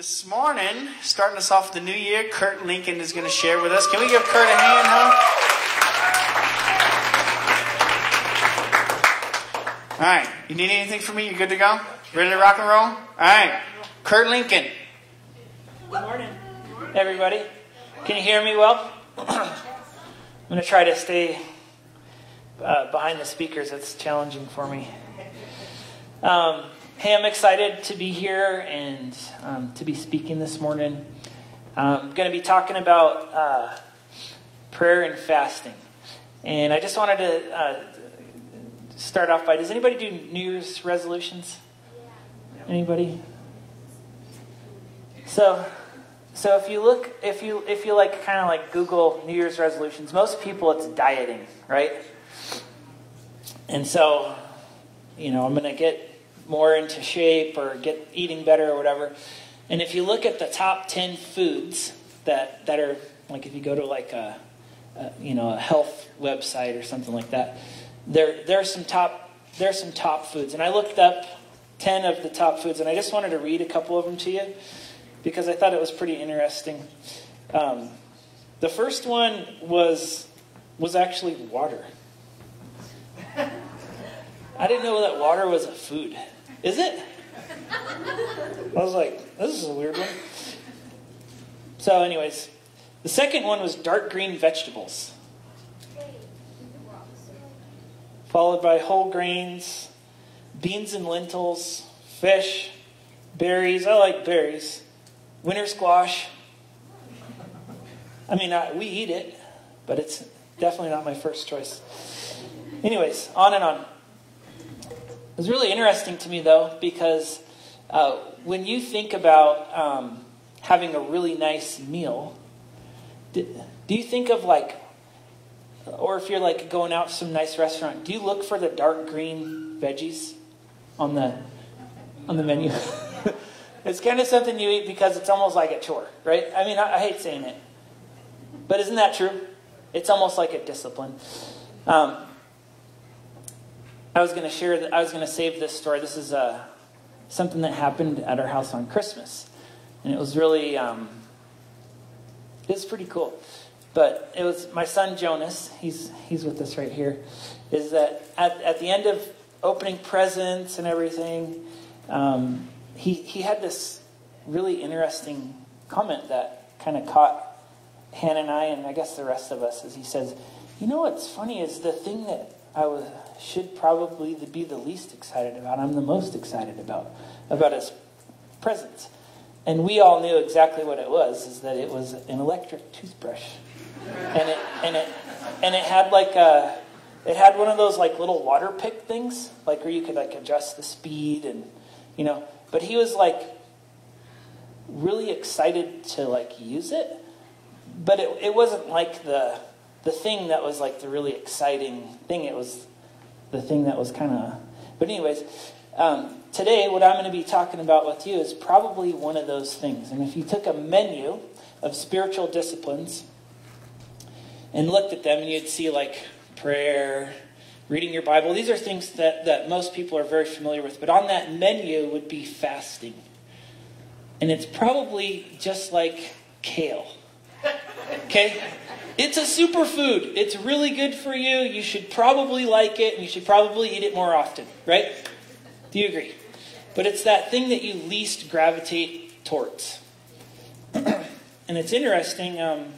This morning, starting us off the new year, Kurt Lincoln is going to share with us. Can we give Kurt a hand, huh? All right. You need anything from me? You good to go? Ready to rock and roll? All right. Kurt Lincoln. Good morning, everybody. Can you hear me well? I'm going to try to stay uh, behind the speakers. It's challenging for me. Um, hey, I'm excited to be here and um, to be speaking this morning. I'm going to be talking about uh, prayer and fasting. And I just wanted to uh, start off by does anybody do New Year's resolutions? Anybody? So, so if you look, if you if you like, kind of like Google New Year's resolutions, most people it's dieting, right? And so, you know, I'm going to get more into shape or get eating better or whatever. And if you look at the top 10 foods that, that are, like if you go to like a, a you know, a health website or something like that, there, there, are some top, there are some top foods. And I looked up 10 of the top foods, and I just wanted to read a couple of them to you because I thought it was pretty interesting. Um, the first one was, was actually water. I didn't know that water was a food. Is it? I was like, this is a weird one. So, anyways, the second one was dark green vegetables, followed by whole grains, beans and lentils, fish, berries. I like berries. Winter squash. I mean, I, we eat it, but it's definitely not my first choice. Anyways, on and on. Was really interesting to me, though, because uh, when you think about um, having a really nice meal, do, do you think of like, or if you're like going out to some nice restaurant, do you look for the dark green veggies on the on the menu? it's kind of something you eat because it's almost like a chore, right? I mean, I, I hate saying it, but isn't that true? It's almost like a discipline. Um, I was going to share that I was going to save this story. This is uh, something that happened at our house on Christmas, and it was really um, it was pretty cool. But it was my son Jonas. He's he's with us right here. Is that at at the end of opening presents and everything, um, he he had this really interesting comment that kind of caught Hannah and I, and I guess the rest of us, as he says, "You know what's funny is the thing that I was should probably be the least excited about. I'm the most excited about about his presents. And we all knew exactly what it was, is that it was an electric toothbrush. And it and it and it had like a it had one of those like little water pick things, like where you could like adjust the speed and you know, but he was like really excited to like use it. But it, it wasn't like the the thing that was like the really exciting thing. It was the thing that was kind of. But, anyways, um, today what I'm going to be talking about with you is probably one of those things. And if you took a menu of spiritual disciplines and looked at them, and you'd see like prayer, reading your Bible, these are things that, that most people are very familiar with. But on that menu would be fasting. And it's probably just like kale. Okay? It's a superfood. It's really good for you. You should probably like it, and you should probably eat it more often, right? Do you agree? But it's that thing that you least gravitate towards. and it's interesting. Um,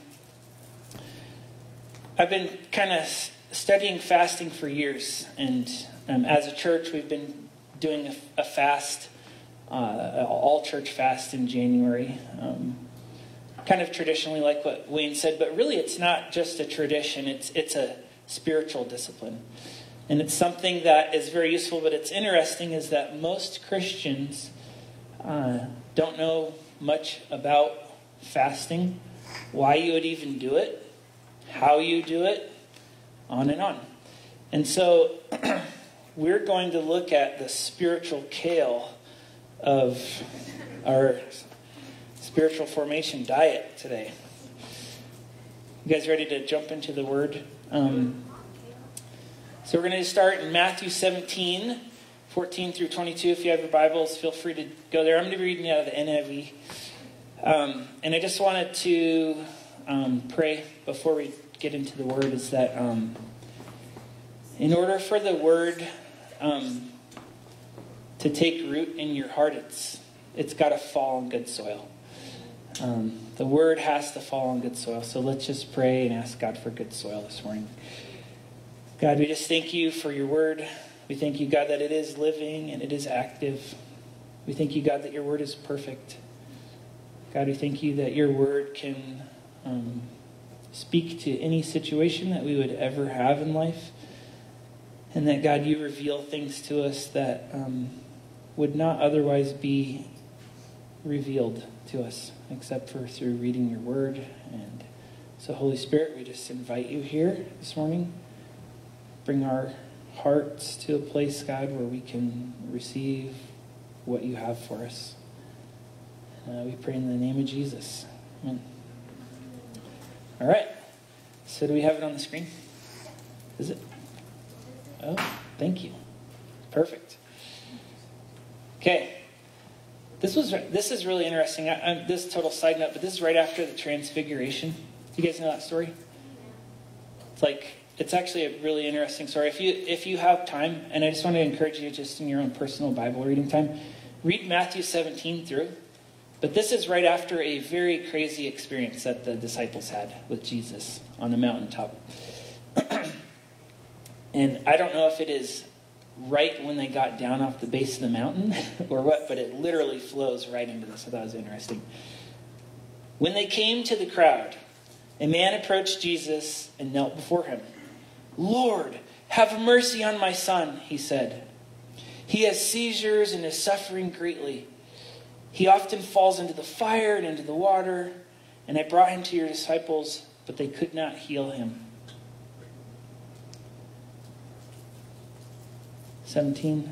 I've been kind of studying fasting for years, and um, as a church, we've been doing a, a fast, uh, all church fast in January. Um, kind of traditionally like what Wayne said, but really it's not just a tradition, it's, it's a spiritual discipline. And it's something that is very useful, but it's interesting is that most Christians uh, don't know much about fasting, why you would even do it, how you do it, on and on. And so we're going to look at the spiritual kale of our spiritual formation diet today. You guys ready to jump into the word? Um, so we're going to start in Matthew 17, 14 through 22. If you have your Bibles, feel free to go there. I'm going to be reading out of the NIV. Um, and I just wanted to um, pray before we get into the word is that um, in order for the word um, to take root in your heart, it's it's got to fall on good soil. Um, the word has to fall on good soil. So let's just pray and ask God for good soil this morning. God, we just thank you for your word. We thank you, God, that it is living and it is active. We thank you, God, that your word is perfect. God, we thank you that your word can um, speak to any situation that we would ever have in life. And that, God, you reveal things to us that um, would not otherwise be revealed to us except for through reading your word. And so, Holy Spirit, we just invite you here this morning. Bring our hearts to a place, God, where we can receive what you have for us. Uh, we pray in the name of Jesus. Amen. All right. So, do we have it on the screen? Is it? Oh, thank you. Perfect. Okay. This was this is really interesting. I, I, this total side note, but this is right after the Transfiguration. You guys know that story? It's like it's actually a really interesting story. If you if you have time, and I just want to encourage you, just in your own personal Bible reading time, read Matthew 17 through. But this is right after a very crazy experience that the disciples had with Jesus on the mountaintop. and I don't know if it is right when they got down off the base of the mountain or what, but it literally flows right into this. So that was interesting. When they came to the crowd, a man approached Jesus and knelt before him. Lord, have mercy on my son, he said. He has seizures and is suffering greatly. He often falls into the fire and into the water, and I brought him to your disciples, but they could not heal him. 17.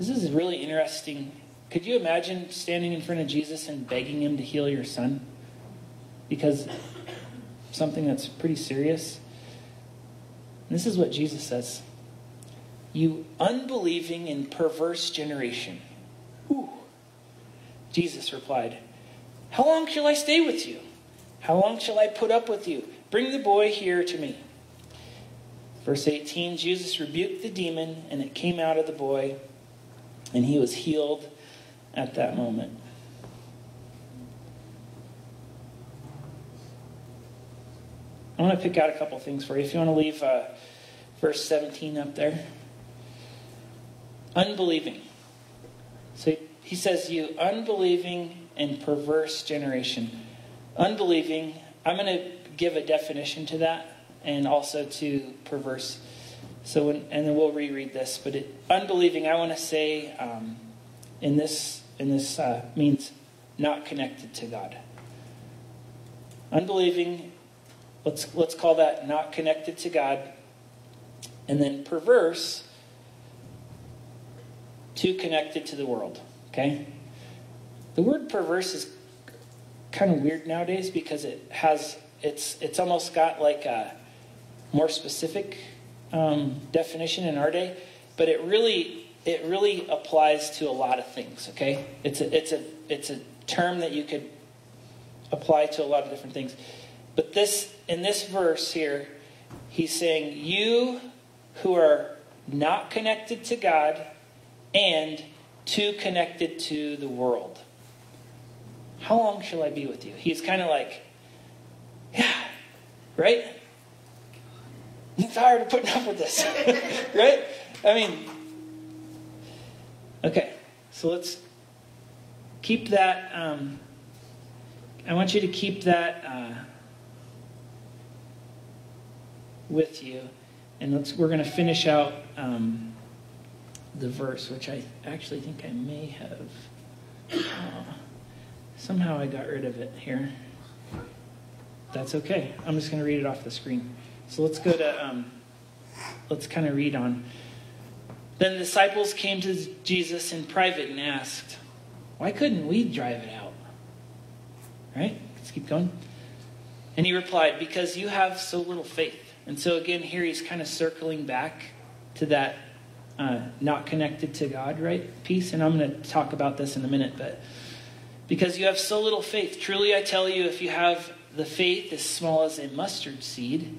This is really interesting. Could you imagine standing in front of Jesus and begging him to heal your son? Because something that's pretty serious. this is what Jesus says You unbelieving and perverse generation. Ooh. Jesus replied, How long shall I stay with you? How long shall I put up with you? Bring the boy here to me. Verse 18 Jesus rebuked the demon, and it came out of the boy, and he was healed at that moment. I want to pick out a couple things for you. If you want to leave uh, verse 17 up there. Unbelieving. So he says, You unbelieving and perverse generation. Unbelieving, I'm going to give a definition to that and also to perverse. So, when, and then we'll reread this. But it, unbelieving, I want to say, um, in this, in this uh, means not connected to God. Unbelieving, let's let's call that not connected to God. And then perverse, too connected to the world. Okay? The word perverse is kind of weird nowadays because it has it's it's almost got like a more specific um, definition in our day, but it really it really applies to a lot of things. Okay, it's a it's a it's a term that you could apply to a lot of different things. But this in this verse here, he's saying you who are not connected to God and too connected to the world. How long shall I be with you? He's kind of like, yeah, right? I'm tired of putting up with this, right? I mean, okay, so let's keep that. Um, I want you to keep that uh, with you, and let's. We're going to finish out. Um, the verse, which I actually think I may have. Uh, somehow I got rid of it here. That's okay. I'm just going to read it off the screen. So let's go to, um, let's kind of read on. Then the disciples came to Jesus in private and asked, Why couldn't we drive it out? Right? Let's keep going. And he replied, Because you have so little faith. And so again, here he's kind of circling back to that uh, not connected to God, right? Peace. And I'm going to talk about this in a minute, but because you have so little faith. Truly, I tell you, if you have the faith as small as a mustard seed,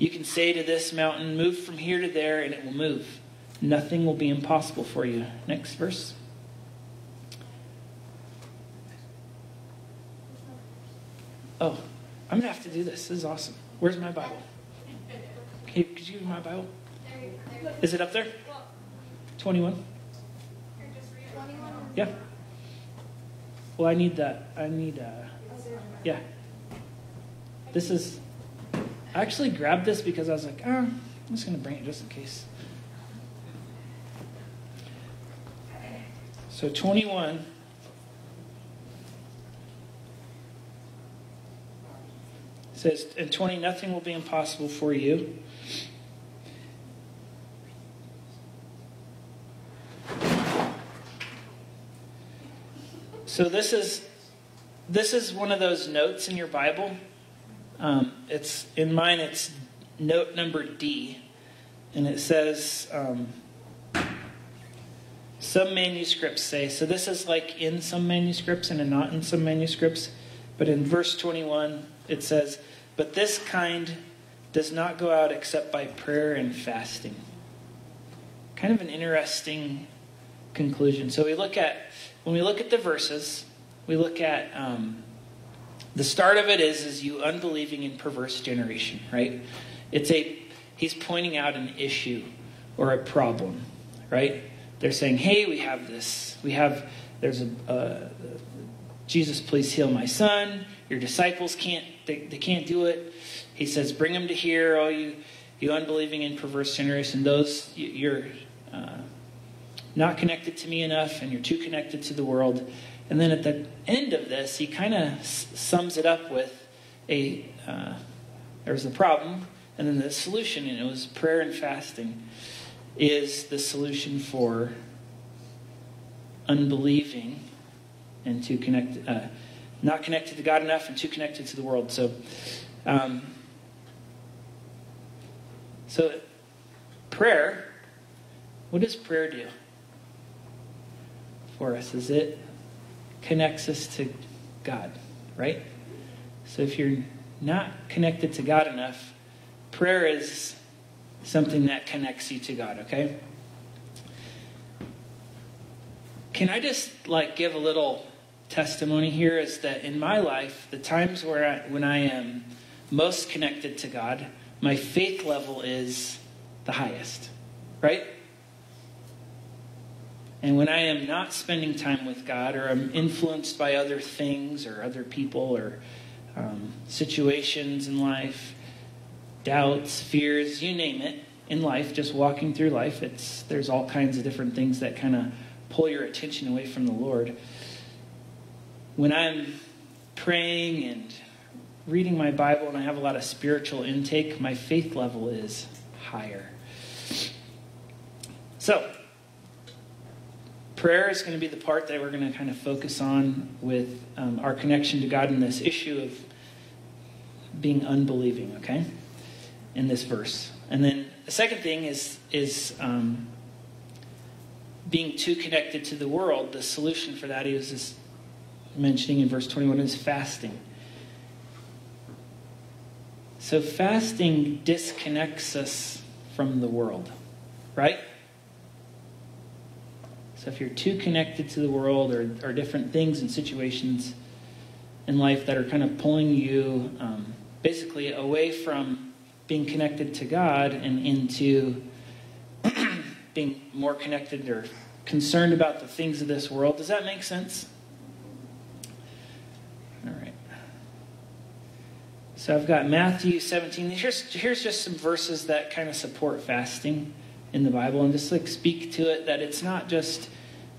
you can say to this mountain, Move from here to there, and it will move. Nothing will be impossible for you. Next verse. Oh, I'm going to have to do this. This is awesome. Where's my Bible? Hey, could you give me my Bible? Is it up there? 21? Yeah. Well, I need that. I need, uh, yeah. This is, I actually grabbed this because I was like, oh, I'm just going to bring it just in case. So 21. says, in 20, nothing will be impossible for you. So this is this is one of those notes in your Bible. Um, it's in mine. It's note number D, and it says um, some manuscripts say. So this is like in some manuscripts and not in some manuscripts. But in verse 21, it says, "But this kind does not go out except by prayer and fasting." Kind of an interesting conclusion. So we look at when we look at the verses, we look at um, the start of it is is you unbelieving and perverse generation, right? It's a he's pointing out an issue or a problem, right? They're saying, "Hey, we have this. We have there's a uh, Jesus, please heal my son. Your disciples can't they, they can't do it." He says, "Bring them to here, all you you unbelieving and perverse generation. Those you're." Uh, not connected to me enough, and you're too connected to the world. And then at the end of this, he kind of sums it up with a uh, there's a problem, and then the solution, and it was prayer and fasting is the solution for unbelieving and too connected, uh, not connected to God enough, and too connected to the world. So, um, so prayer. What does prayer do? for us is it connects us to God, right? So if you're not connected to God enough, prayer is something that connects you to God, okay? Can I just like give a little testimony here is that in my life, the times where I, when I am most connected to God, my faith level is the highest, right? And when I am not spending time with God, or I'm influenced by other things, or other people, or um, situations in life, doubts, fears, you name it, in life, just walking through life, it's there's all kinds of different things that kind of pull your attention away from the Lord. When I'm praying and reading my Bible and I have a lot of spiritual intake, my faith level is higher. So, prayer is going to be the part that we're going to kind of focus on with um, our connection to God in this issue of being unbelieving, okay? In this verse. And then the second thing is, is um, being too connected to the world. The solution for that was just mentioning in verse 21 is fasting. So fasting disconnects us from the world, right? So if you're too connected to the world or, or different things and situations in life that are kind of pulling you um, basically away from being connected to God and into being more connected or concerned about the things of this world, does that make sense? All right. So I've got Matthew 17. Here's, here's just some verses that kind of support fasting in the Bible and just like speak to it that it's not just,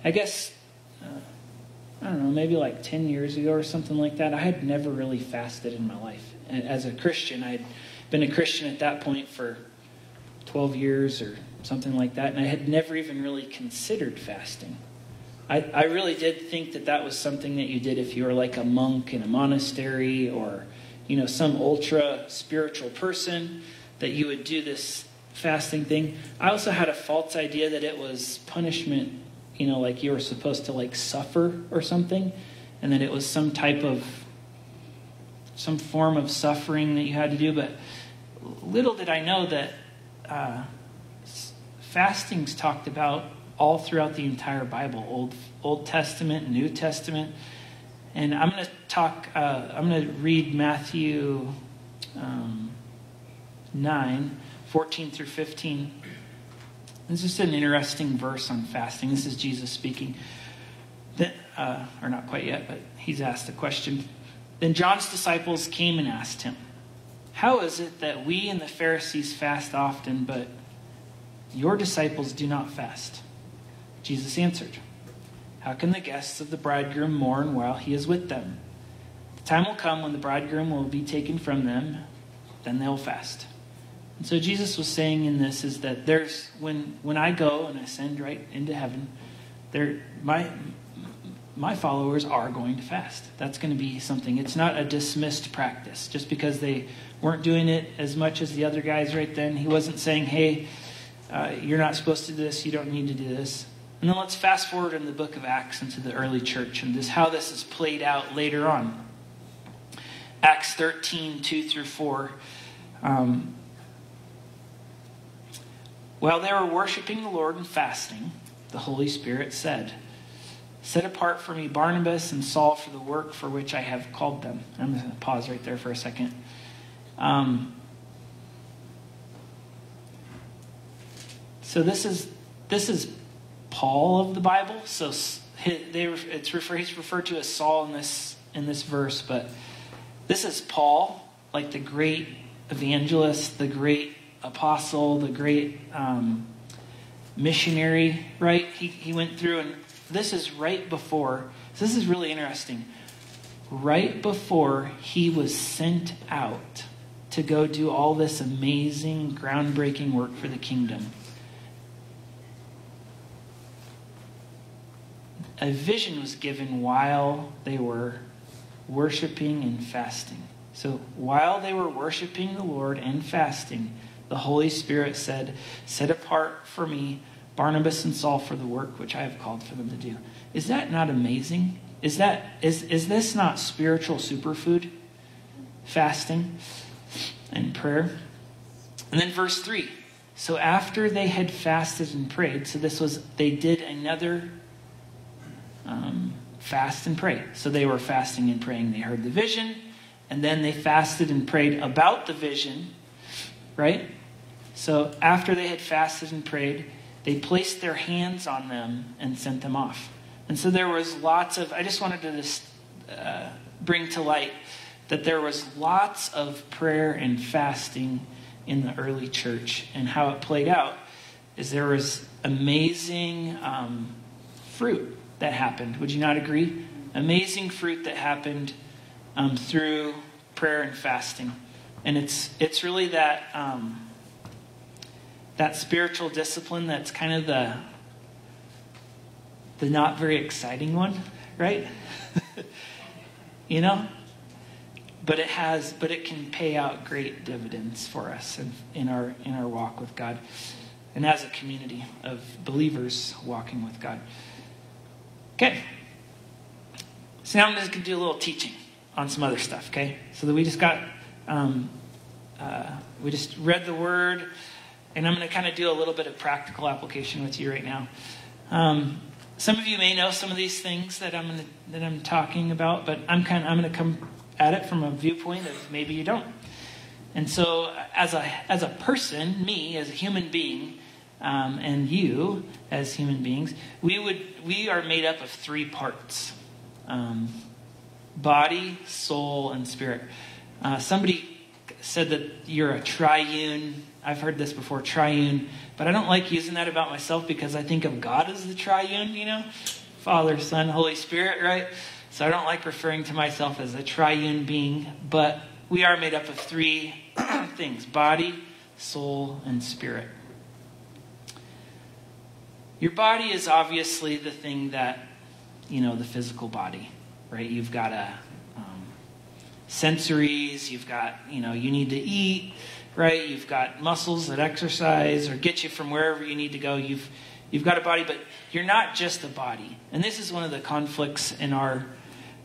I guess, uh, I don't know, maybe like 10 years ago or something like that. I had never really fasted in my life. And as a Christian, I had been a Christian at that point for 12 years or something like that, and I had never even really considered fasting. I, I really did think that that was something that you did if you were like a monk in a monastery or, you know, some ultra spiritual person, that you would do this fasting thing. I also had a false idea that it was punishment, you know, like you were supposed to like suffer or something. and that it was some type of some form of suffering that you had to do. But little did I know that uh, fasting's talked about all throughout the entire Bible, Old Old Testament, New Testament. And I'm going to talk. Uh, I'm going to read Matthew um, nine, 14 through 15. This is an interesting verse on fasting. This is Jesus speaking. Then, uh, or not quite yet, but he's asked a question. Then John's disciples came and asked him, How is it that we and the Pharisees fast often, but your disciples do not fast? Jesus answered, How can the guests of the bridegroom mourn while he is with them? The time will come when the bridegroom will be taken from them, then they'll fast. And so Jesus was saying in this is that there's when when I go and I ascend right into heaven, there my my followers are going to fast. That's going to be something. It's not a dismissed practice just because they weren't doing it as much as the other guys right then. He wasn't saying, "Hey, uh, you're not supposed to do this. You don't need to do this." And then let's fast forward in the book of Acts into the early church and just how this is played out later on. Acts 13, 2 through 4. Um, while they were worshiping the Lord and fasting, the Holy Spirit said, Set apart for me Barnabas and Saul for the work for which I have called them. I'm going to pause right there for a second. Um, so this is this is Paul of the Bible. So they, it's refer, he's referred to as Saul in this in this verse, but this is Paul, like the great evangelist, the great apostle, the great um, missionary, right? He, he went through, and this is right before, so this is really interesting. Right before he was sent out to go do all this amazing, groundbreaking work for the kingdom. A vision was given while they were worshiping and fasting. So while they were worshiping the Lord and fasting, the Holy Spirit said, Set apart for me Barnabas and Saul for the work which I have called for them to do. Is that not amazing? Is that is is this not spiritual superfood? Fasting and prayer. And then verse 3. So after they had fasted and prayed, so this was they did another um, fast and pray. So they were fasting and praying. They heard the vision, and then they fasted and prayed about the vision, right? So after they had fasted and prayed, they placed their hands on them and sent them off. And so there was lots of, I just wanted to just uh, bring to light that there was lots of prayer and fasting in the early church. And how it played out is there was amazing um, fruit that happened. Would you not agree? Amazing fruit that happened um, through prayer and fasting. And it's, it's really that. Um, that spiritual discipline that's kind of the the not very exciting one, right? you know? But it has but it can pay out great dividends for us in, in our in our walk with God. And as a community of believers walking with God. Okay. So now I'm just going to do a little teaching on some other stuff, okay? So that we just got, um, uh, we just read the word, and I'm going to kind of do a little bit of practical application with you right now. Um, some of you may know some of these things that I'm gonna, that I'm talking about, but I'm kind of, I'm going to come at it from a viewpoint of maybe you don't. And so, as a as a person, me as a human being, um, and you as human beings, we would we are made up of three parts: um, body, soul, and spirit. Uh, somebody said that you're a triune I've heard this before, triune, but I don't like using that about myself because I think of God as the triune, you know? Father, Son, Holy Spirit, right? So I don't like referring to myself as a triune being, but we are made up of three things body, soul, and spirit. Your body is obviously the thing that, you know, the physical body, right? You've got a um, sensories, you've got, you know, you need to eat, right? You've got muscles that exercise or get you from wherever you need to go. You've you've got a body, but you're not just a body. And this is one of the conflicts in our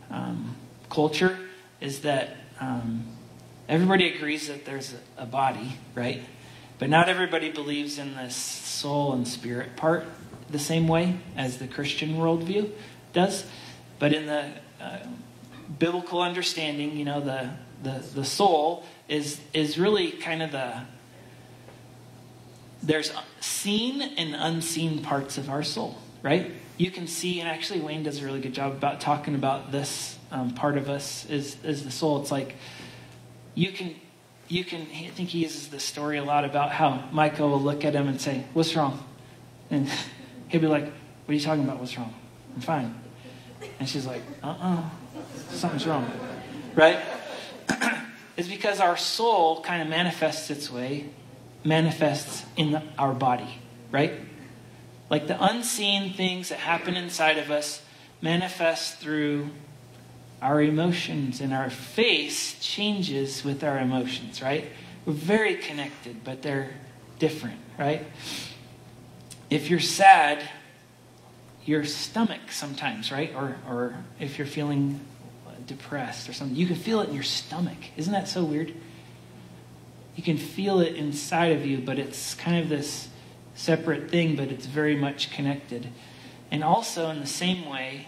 um, culture is that um, everybody agrees that there's a, body, right? But not everybody believes in this soul and spirit part the same way as the Christian worldview does. But in the uh, biblical understanding, you know, the, the, the soul is, is really kind of the. There's seen and unseen parts of our soul, right? You can see, and actually, Wayne does a really good job about talking about this um, part of us is, is the soul. It's like you can you can I think he uses this story a lot about how Michael will look at him and say, What's wrong? And he'll be like, What are you talking about? What's wrong? I'm fine. And she's like, uh uh-uh, uh, something's wrong. Right? it's because our soul kind of manifests its way, manifests in the, our body, right? Like the unseen things that happen inside of us manifest through our emotions and our face changes with our emotions, right? We're very connected, but they're different, right? If you're sad, your stomach sometimes, right? Or, or if you're feeling depressed or something, you can feel it in your stomach. Isn't that so weird? You can feel it inside of you, but it's kind of this separate thing, but it's very much connected. And also, in the same way,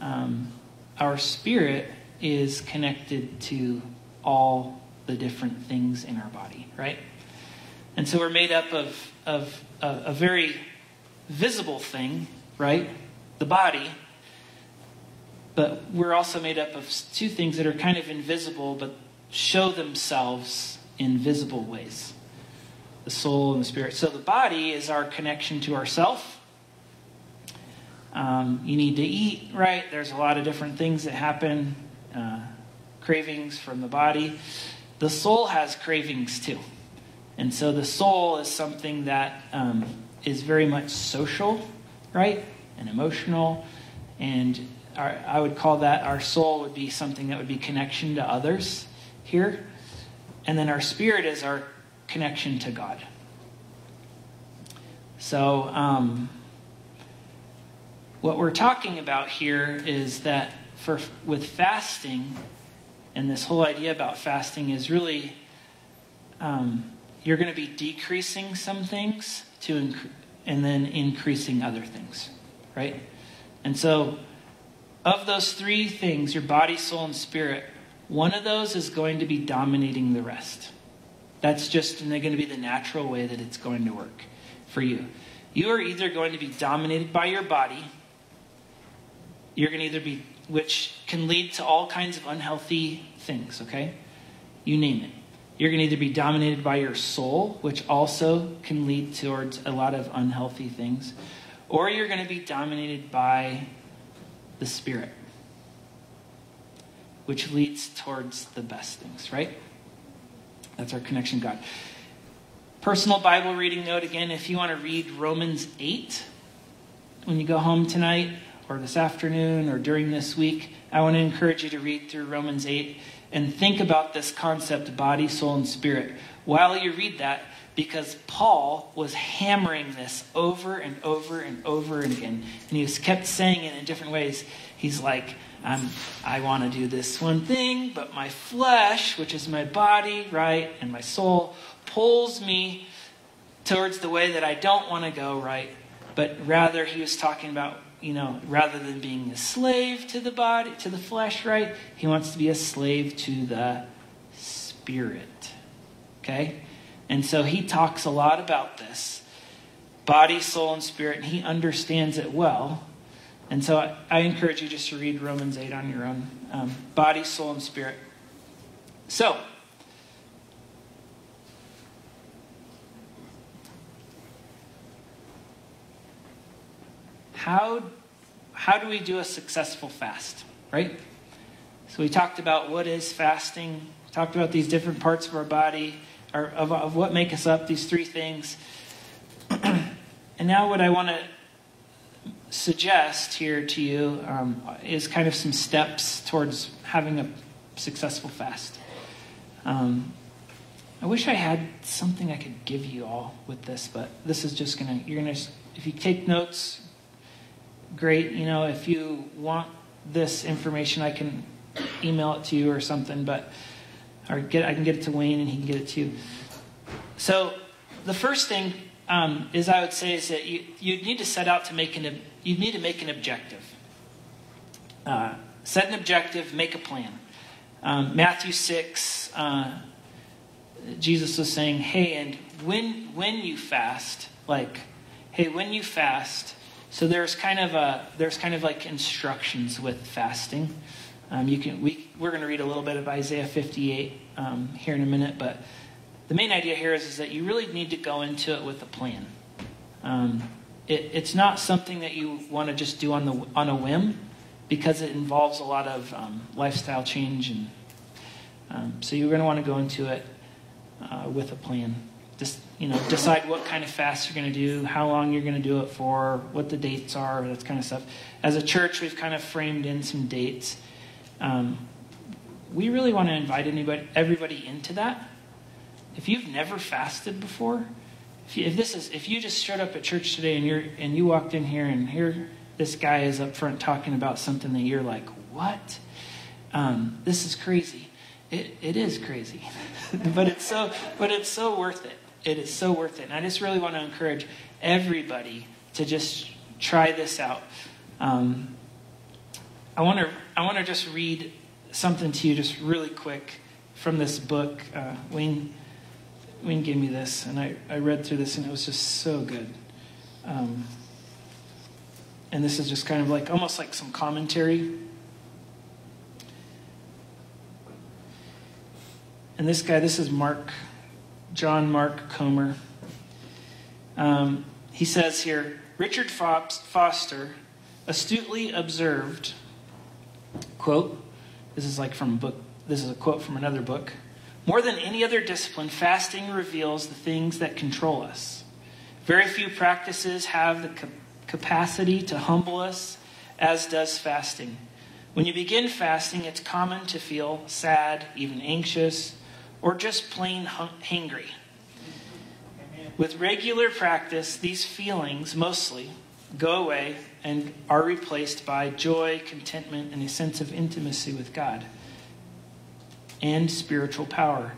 um, our spirit is connected to all the different things in our body, right? And so we're made up of, of a, a very visible thing, right? The body. But we're also made up of two things that are kind of invisible, but show themselves in visible ways the soul and the spirit. So the body is our connection to ourself um, you need to eat right. There's a lot of different things that happen, uh, cravings from the body. The soul has cravings too. And so the soul is something that um, is very much social, right? And emotional. And our, I would call that our soul would be something that would be connection to others here. And then our spirit is our connection to God. So, um, what we're talking about here is that for with fasting, and this whole idea about fasting is really um, you're going to be decreasing some things to inc- and then increasing other things, right? And so, of those three things, your body, soul, and spirit, one of those is going to be dominating the rest. That's just going to be the natural way that it's going to work for you. You are either going to be dominated by your body you're going to either be, which can lead to all kinds of unhealthy things, okay? You name it. You're going to either be dominated by your soul, which also can lead towards a lot of unhealthy things, or you're going to be dominated by the spirit, which leads towards the best things, right? That's our connection God. Personal Bible reading note again if you want to read Romans 8 when you go home tonight, or this afternoon or during this week, I want to encourage you to read through Romans 8 and think about this concept body, soul, and spirit while you read that because Paul was hammering this over and over and over and again. And he was kept saying it in different ways. He's like, I want to do this one thing, but my flesh, which is my body, right, and my soul, pulls me towards the way that I don't want to go, right? But rather, he was talking about you know, rather than being a slave to the body, to the flesh, right? He wants to be a slave to the spirit. Okay? And so he talks a lot about this body, soul, and spirit, and he understands it well. And so I, I encourage you just to read Romans 8 on your own um, body, soul, and spirit. So, how, how do we do a successful fast, right? So we talked about what is fasting, talked about these different parts of our body, or of, of what make us up, these three things. and now what I want to suggest here to you um, is kind of some steps towards having a successful fast. Um, I wish I had something I could give you all with this, but this is just gonna, you're gonna, if you take notes, great. You know, if you want this information, I can email it to you or something, but or get I can get it to Wayne and he can get it to you. So the first thing um, is I would say is that you you need to set out to make an you need to make an objective. Uh, set an objective, make a plan. Um, Matthew six, uh, Jesus was saying, "Hey, and when when you fast, like, hey, when you fast." So there's kind of a there's kind of like instructions with fasting. Um, you can we we're going to read a little bit of Isaiah 58 um, here in a minute, but the main idea here is, is that you really need to go into it with a plan. Um, it, it's not something that you want to just do on the on a whim, because it involves a lot of um, lifestyle change, and um, so you're going to want to go into it uh, with a plan. Just you know, decide what kind of fast you're going to do, how long you're going to do it for, what the dates are, that kind of stuff. As a church, we've kind of framed in some dates. Um, we really want to invite anybody, everybody into that. If you've never fasted before, if, you, if this is if you just showed up at church today and you're and you walked in here and here this guy is up front talking about something that you're like, what? Um, this is crazy. It, it is crazy, but it's so but it's so worth it. It is so worth it. And I just really want to encourage everybody to just try this out. Um, I want to I want to just read something to you just really quick from this book. Uh, Wayne Wayne gave me this, and I, I read through this, and it was just so good. Um, and this is just kind of like almost like some commentary. And this guy, this is Mark, John Mark Comer. Um, he says here Richard Foster astutely observed, quote, this is like from a book, this is a quote from another book. More than any other discipline, fasting reveals the things that control us. Very few practices have the capacity to humble us, as does fasting. When you begin fasting, it's common to feel sad, even anxious, or just plain hungry. With regular practice, these feelings mostly go away and are replaced by joy, contentment, and a sense of intimacy with God and spiritual power.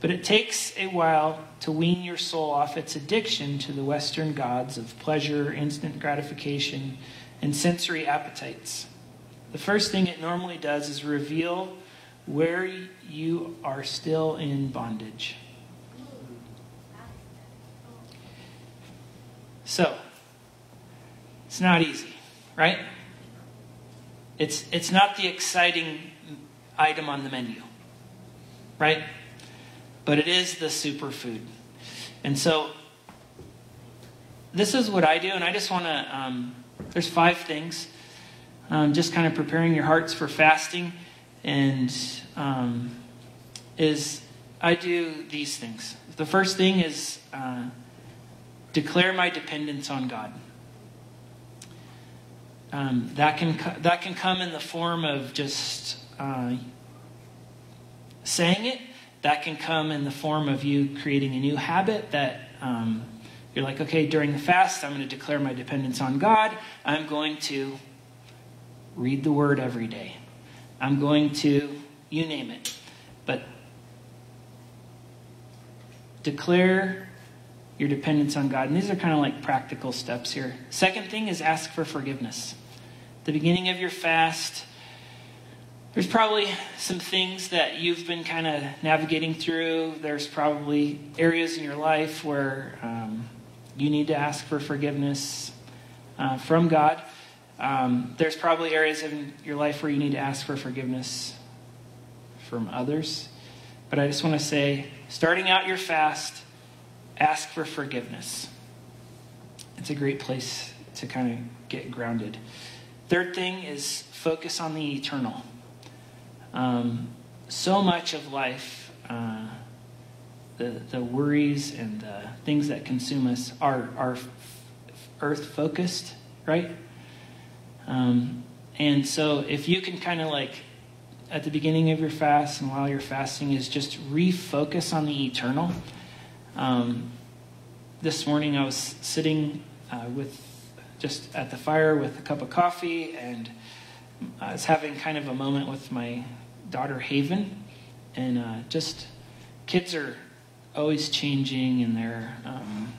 But it takes a while to wean your soul off its addiction to the Western gods of pleasure, instant gratification, and sensory appetites. The first thing it normally does is reveal where you are still in bondage. So, it's not easy, right? It's, it's not the exciting item on the menu right? But it is the superfood. And so, this is what I do, and I just want to. Um, there's five things. Um, just kind of preparing your hearts for fasting, and um, is I do these things. The first thing is uh, declare my dependence on God. Um, that can that can come in the form of just uh, saying it. That can come in the form of you creating a new habit that um, you're like, okay, during the fast, I'm going to declare my dependence on God. I'm going to read the word every day. I'm going to, you name it. But declare your dependence on God. And these are kind of like practical steps here. Second thing is ask for forgiveness. the beginning of your fast, there's probably some things that you've been kind of navigating through. There's probably areas in your life where um, you need to ask for forgiveness uh, from God. Um, there's probably areas in your life where you need to ask for forgiveness from others. But I just want to say, starting out your fast, ask for forgiveness. It's a great place to kind of get grounded. Third thing is focus on the eternal. Um, so much of life, uh, the, the worries and the things that consume us are, are earth focused, right? Um, and so if you can kind of like at the beginning of your fast and while you're fasting is just refocus on the eternal. Um, this morning I was sitting uh, with just at the fire with a cup of coffee and I was having kind of a moment with my daughter Haven, and uh, just kids are always changing and they're um,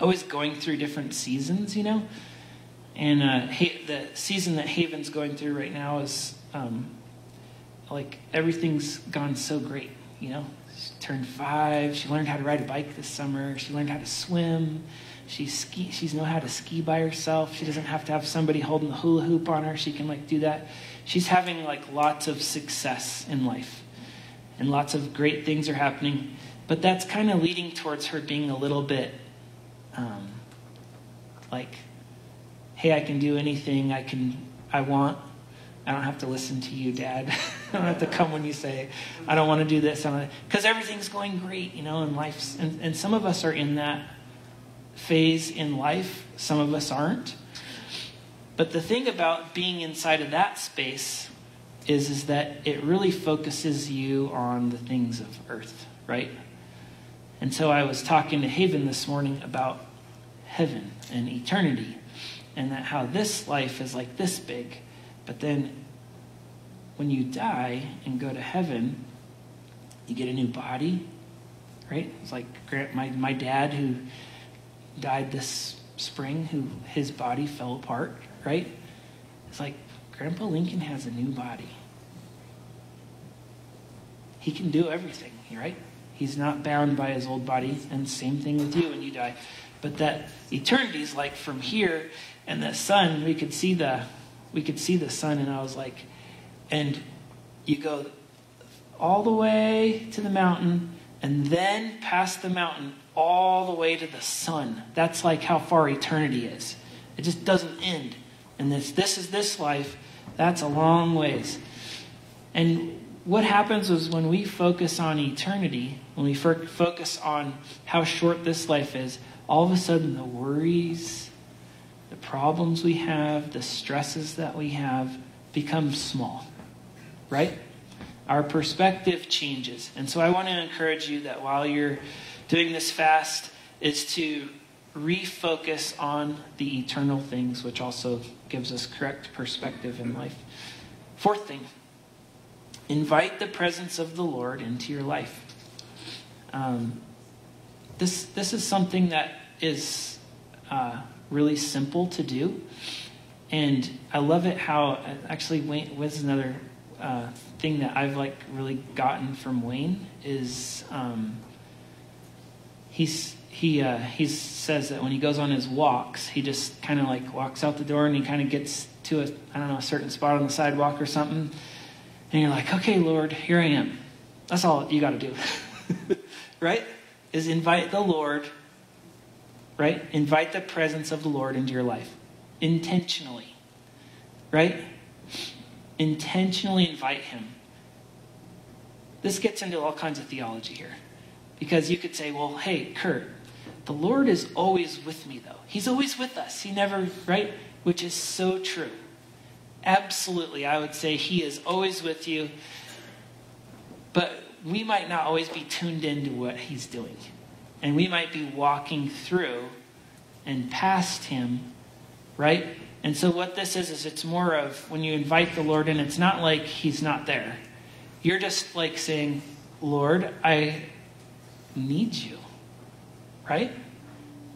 always going through different seasons, you know. And uh, the season that Haven's going through right now is um, like everything's gone so great, you know. She turned five. She learned how to ride a bike this summer. She learned how to swim. She ski. She's know how to ski by herself. She doesn't have to have somebody holding the hula hoop on her. She can like do that. She's having like lots of success in life, and lots of great things are happening. But that's kind of leading towards her being a little bit um, like, hey, I can do anything I can I want. I don't have to listen to you, Dad. Don't have to come when you say, I don't want to do this. Because everything's going great, you know, in life. And, and some of us are in that phase in life, some of us aren't. But the thing about being inside of that space is, is that it really focuses you on the things of earth, right? And so I was talking to Haven this morning about heaven and eternity, and that how this life is like this big, but then when you die and go to heaven, you get a new body, right? It's like my, my dad who died this spring, who his body fell apart, right? It's like Grandpa Lincoln has a new body. He can do everything, right? He's not bound by his old body, and same thing with you when you die. But that eternity is like from here, and the sun, we could see the we could see the sun, and I was like, and you go all the way to the mountain, and then past the mountain, all the way to the sun. That's like how far eternity is. It just doesn't end. And this this is this life. That's a long ways. And what happens is when we focus on eternity, when we focus on how short this life is, all of a sudden the worries, the problems we have, the stresses that we have become small. Right? Our perspective changes. And so I want to encourage you that while you're doing this fast, is to refocus on the eternal things, which also gives us correct perspective in life. Fourth thing, invite the presence of the Lord into your life. Um, this this is something that is uh, really simple to do, and I love it. How actually Wayne was another uh, thing that I've like really gotten from Wayne is um, he's he uh, he says that when he goes on his walks, he just kind of like walks out the door and he kind of gets to a I don't know a certain spot on the sidewalk or something, and you're like, okay, Lord, here I am. That's all you got to do, right? Is invite the Lord, right? Invite the presence of the Lord into your life intentionally, right? Intentionally invite Him. This gets into all kinds of theology here. Because you could say, well, hey, Kurt, the Lord is always with me, though. He's always with us. He never, right? Which is so true. Absolutely, I would say He is always with you. But we might not always be tuned into what He's doing. And we might be walking through and past Him, right? And so, what this is, is it's more of when you invite the Lord in, it's not like He's not there. You're just like saying, Lord, I need you, right?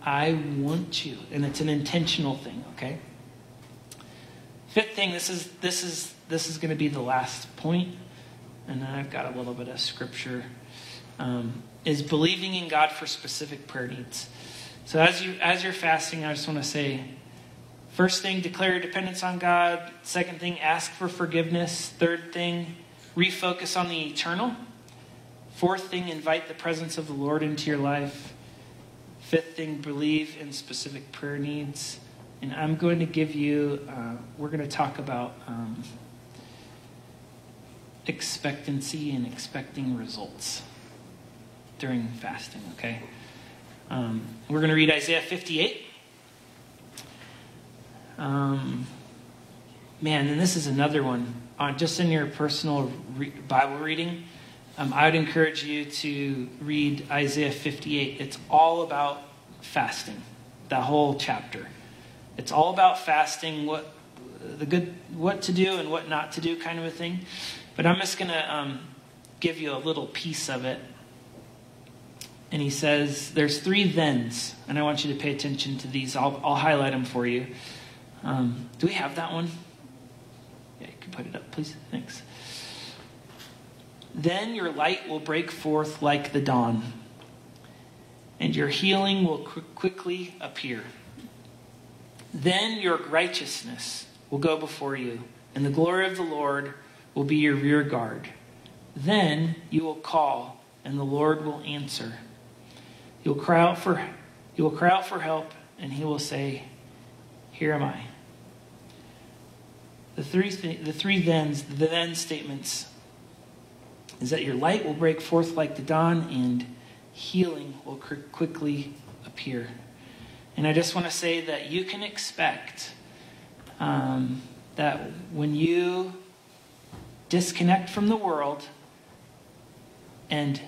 I want you. And it's an intentional thing, okay? Fifth thing, this is this is this is going to be the last point, and I've got a little bit of scripture. Um, is believing in God for specific prayer needs. So as you as you're fasting, I just want to say, first thing, declare your dependence on God. Second thing, ask for forgiveness. Third thing, refocus on the eternal. Fourth thing, invite the presence of the Lord into your life. Fifth thing, believe in specific prayer needs. And I'm going to give you, uh, we're going to talk about um, expectancy and expecting results during fasting, okay? Um, we're going to read Isaiah 58. Um, man, and this is another one. Uh, just in your personal re- Bible reading, um, I would encourage you to read Isaiah 58. It's all about fasting, that whole chapter. It's all about fasting. What the good, what to do and what not to do kind of a thing. But I'm just going to um, give you a little piece of it. And he says, there's three thens, and I want you to pay attention to these. I'll, I'll highlight them for you. Um, do we have that one? Yeah, you can put it up, please. Thanks. Then your light will break forth like the dawn, and your healing will qu- quickly appear. Then your righteousness will go before you, and the glory of the Lord will be your rear guard. Then you will call, and the Lord will answer. You will cry out for you will cry out for help, and he will say, Here am I. The three, th- the three thens, the then statements is that your light will break forth like the dawn and healing will quickly appear. And I just want to say that you can expect um, that when you disconnect from the world and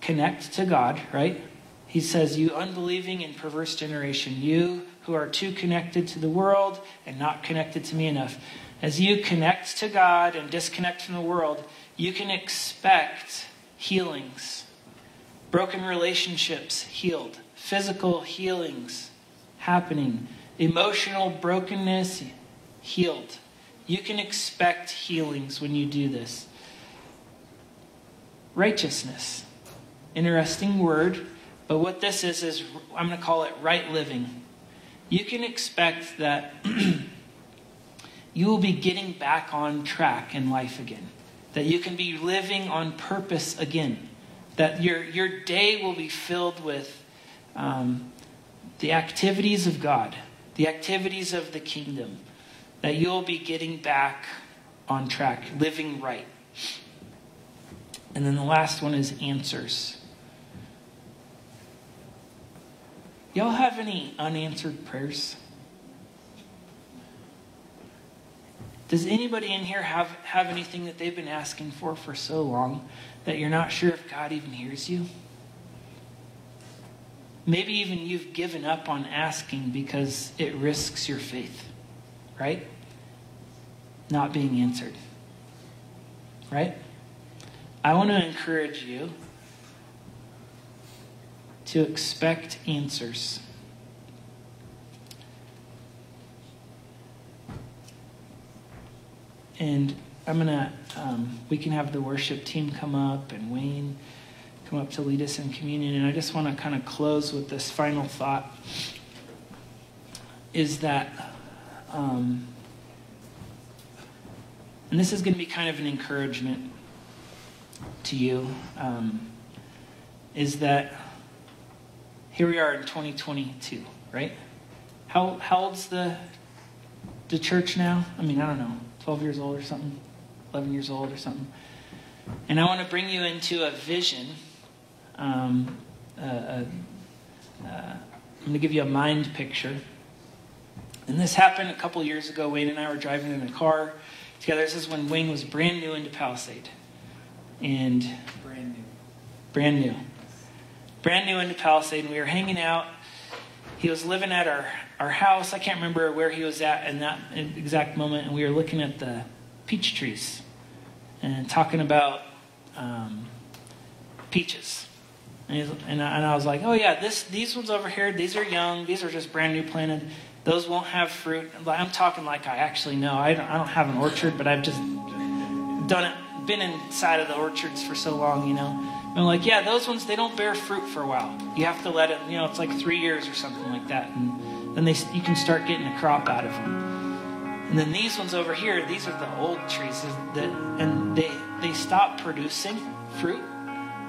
connect to God, right? He says, You unbelieving and perverse generation, you who are too connected to the world and not connected to me enough. As you connect to God and disconnect from the world, you can expect healings, broken relationships healed, physical healings happening, emotional brokenness healed. You can expect healings when you do this. Righteousness. Interesting word, but what this is, is I'm going to call it right living. You can expect that you will be getting back on track in life again that you can be living on purpose again, that your, your day will be filled with um, the activities of God, the activities of the kingdom, that you'll be getting back on track, living right. And then the last one is answers. Y'all have any unanswered prayers? Does anybody in here have, have anything that they've been asking for for so long that you're not sure if God even hears you? Maybe even you've given up on asking because it risks your faith, right? Not being answered, right? I want to encourage you to expect answers. And I'm going to, um, we can have the worship team come up and Wayne come up to lead us in communion. And I just want to kind of close with this final thought is that, um, and this is going to be kind of an encouragement to you, um, is that here we are in 2022, right? How, how old's the, the church now? I mean, I don't know. 12 years old or something, 11 years old or something. And I want to bring you into a vision. Um, uh, uh, uh, I'm going to give you a mind picture. And this happened a couple years ago. Wayne and I were driving in a car together. This is when Wayne was brand new into Palisade. And brand new. Brand new. Brand new into Palisade. And we were hanging out. He was living at our our house. I can't remember where he was at in that exact moment, and we were looking at the peach trees and talking about um, peaches. And, and, I, and I was like, oh yeah, this these ones over here, these are young. These are just brand new planted. Those won't have fruit. I'm talking like I actually know. I don't, I don't have an orchard, but I've just done it, been inside of the orchards for so long, you know. And I'm like, yeah, those ones they don't bear fruit for a while. You have to let it, you know, it's like three years or something like that. And then they, you can start getting a crop out of them. And then these ones over here, these are the old trees that, and they they stop producing fruit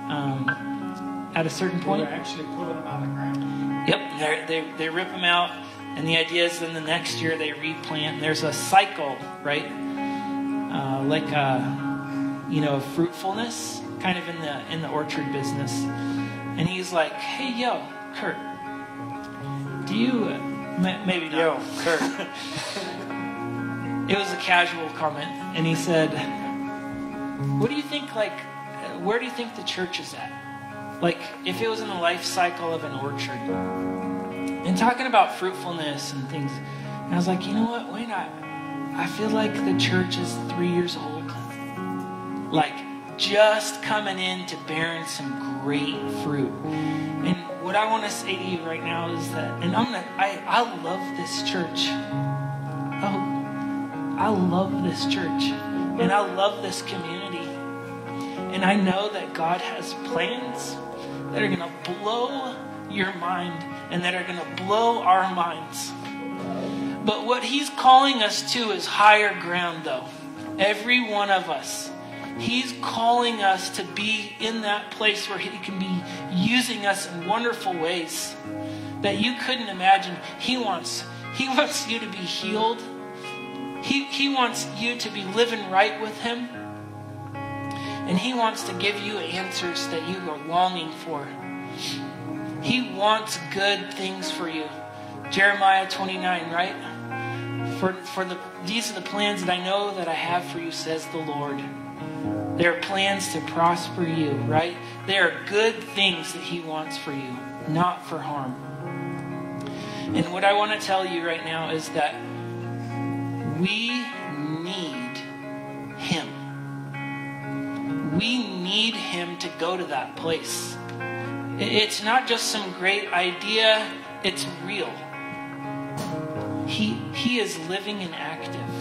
um, at a certain point. They're actually pulling them out of the ground. Yep, they they rip them out, and the idea is then the next year they replant. There's a cycle, right? Uh, like a, you know fruitfulness, kind of in the in the orchard business. And he's like, "Hey, yo, Kurt, do you?" Maybe not. Yo, Kurt. it was a casual comment, and he said, "What do you think? Like, where do you think the church is at? Like, if it was in the life cycle of an orchard, and talking about fruitfulness and things." And I was like, "You know what? Why not? I feel like the church is three years old. Like just coming in to bearing some great fruit. And what I want to say to you right now is that, and I'm gonna, I, I love this church. Oh, I love this church. And I love this community. And I know that God has plans that are to blow your mind and that are to blow our minds. But what He's calling us to is higher ground, though. Every one of us. He's calling us to be in that place where He can be using us in wonderful ways that you couldn't imagine. He wants, he wants you to be healed. He, he wants you to be living right with Him. And He wants to give you answers that you are longing for. He wants good things for you. Jeremiah 29, right? For, for the, these are the plans that I know that I have for you, says the Lord. They are plans to prosper you, right? There are good things that He wants for you, not for harm. And what I want to tell you right now is that we need Him. We need Him to go to that place. It's not just some great idea, it's real. He, he is living and active.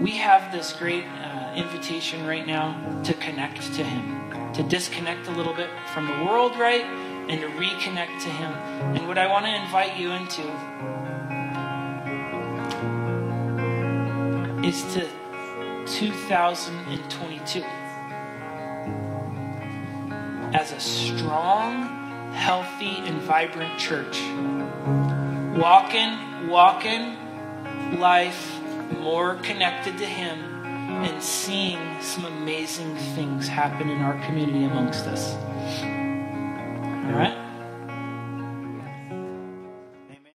We have this great uh, invitation right now to connect to Him, to disconnect a little bit from the world, right? And to reconnect to Him. And what I want to invite you into is to 2022 as a strong, healthy, and vibrant church. Walking, walking life more connected to Him and seeing some amazing things happen in our community amongst us. All right?